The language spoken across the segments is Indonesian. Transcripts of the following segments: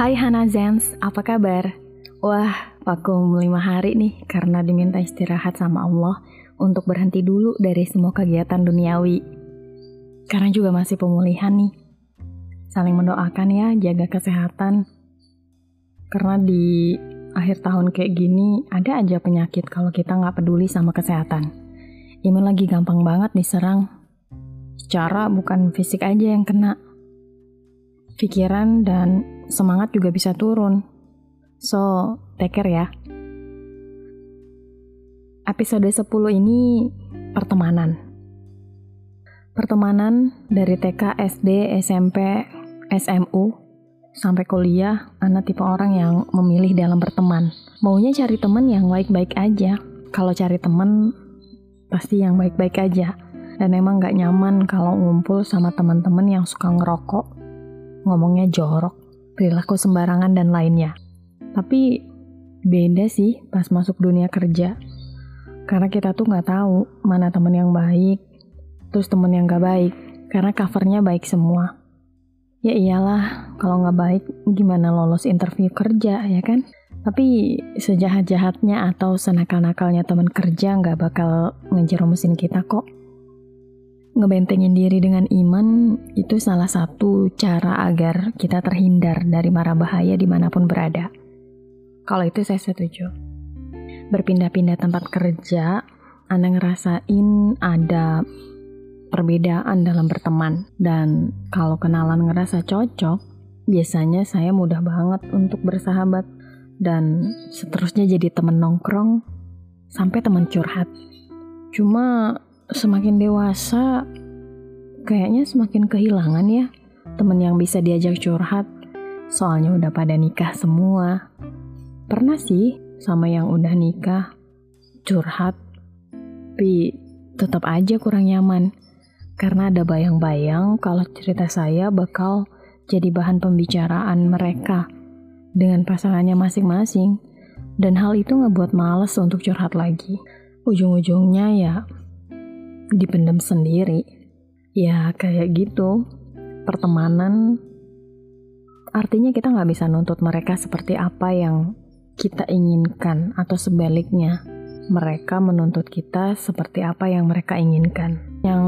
Hai Hana Zens, apa kabar? Wah, vakum 5 hari nih karena diminta istirahat sama Allah untuk berhenti dulu dari semua kegiatan duniawi. Karena juga masih pemulihan nih. Saling mendoakan ya, jaga kesehatan. Karena di akhir tahun kayak gini, ada aja penyakit kalau kita nggak peduli sama kesehatan. Imun lagi gampang banget diserang. Secara bukan fisik aja yang kena. Pikiran dan semangat juga bisa turun. So, take care ya. Episode 10 ini pertemanan. Pertemanan dari TK, SD, SMP, SMU, sampai kuliah, anak tipe orang yang memilih dalam berteman. Maunya cari teman yang baik-baik aja. Kalau cari teman, pasti yang baik-baik aja. Dan emang gak nyaman kalau ngumpul sama teman-teman yang suka ngerokok, ngomongnya jorok, perilaku sembarangan dan lainnya. Tapi beda sih pas masuk dunia kerja. Karena kita tuh nggak tahu mana temen yang baik, terus temen yang nggak baik. Karena covernya baik semua. Ya iyalah, kalau nggak baik gimana lolos interview kerja ya kan? Tapi sejahat-jahatnya atau senakal-nakalnya teman kerja nggak bakal ngejerumusin kita kok ngebentengin diri dengan iman itu salah satu cara agar kita terhindar dari mara bahaya di mana pun berada. Kalau itu saya setuju. Berpindah-pindah tempat kerja, Anda ngerasain ada perbedaan dalam berteman. Dan kalau kenalan ngerasa cocok, biasanya saya mudah banget untuk bersahabat. Dan seterusnya jadi temen nongkrong, sampai teman curhat. Cuma semakin dewasa kayaknya semakin kehilangan ya temen yang bisa diajak curhat. Soalnya udah pada nikah semua. Pernah sih sama yang udah nikah curhat tapi tetap aja kurang nyaman. Karena ada bayang-bayang kalau cerita saya bakal jadi bahan pembicaraan mereka dengan pasangannya masing-masing. Dan hal itu ngebuat males untuk curhat lagi. Ujung-ujungnya ya dipendam sendiri. Ya kayak gitu. Pertemanan artinya kita nggak bisa nuntut mereka seperti apa yang kita inginkan atau sebaliknya mereka menuntut kita seperti apa yang mereka inginkan. Yang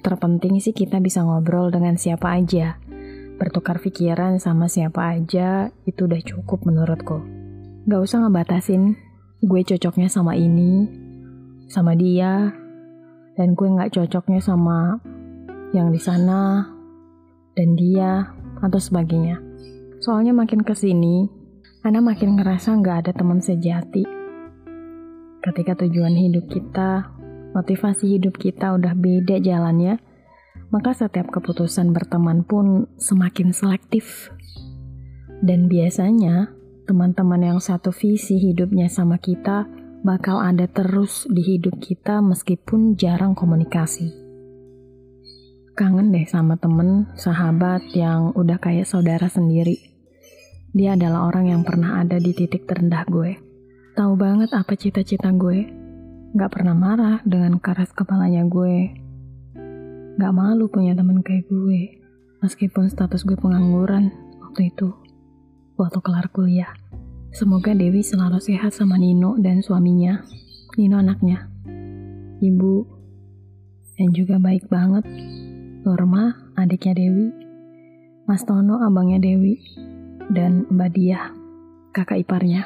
terpenting sih kita bisa ngobrol dengan siapa aja. Bertukar pikiran sama siapa aja itu udah cukup menurutku. Gak usah ngebatasin gue cocoknya sama ini, sama dia, dan gue nggak cocoknya sama yang di sana dan dia atau sebagainya. Soalnya makin ke sini, Ana makin ngerasa nggak ada teman sejati. Ketika tujuan hidup kita, motivasi hidup kita udah beda jalannya, maka setiap keputusan berteman pun semakin selektif. Dan biasanya, teman-teman yang satu visi hidupnya sama kita bakal ada terus di hidup kita meskipun jarang komunikasi. Kangen deh sama temen, sahabat yang udah kayak saudara sendiri. Dia adalah orang yang pernah ada di titik terendah gue. Tahu banget apa cita-cita gue. Gak pernah marah dengan keras kepalanya gue. Gak malu punya temen kayak gue. Meskipun status gue pengangguran waktu itu. Waktu kelar kuliah. Semoga Dewi selalu sehat sama Nino dan suaminya, Nino anaknya, ibu, dan juga baik banget. Norma, adiknya Dewi, Mas Tono, abangnya Dewi, dan Mbak Diah, kakak iparnya.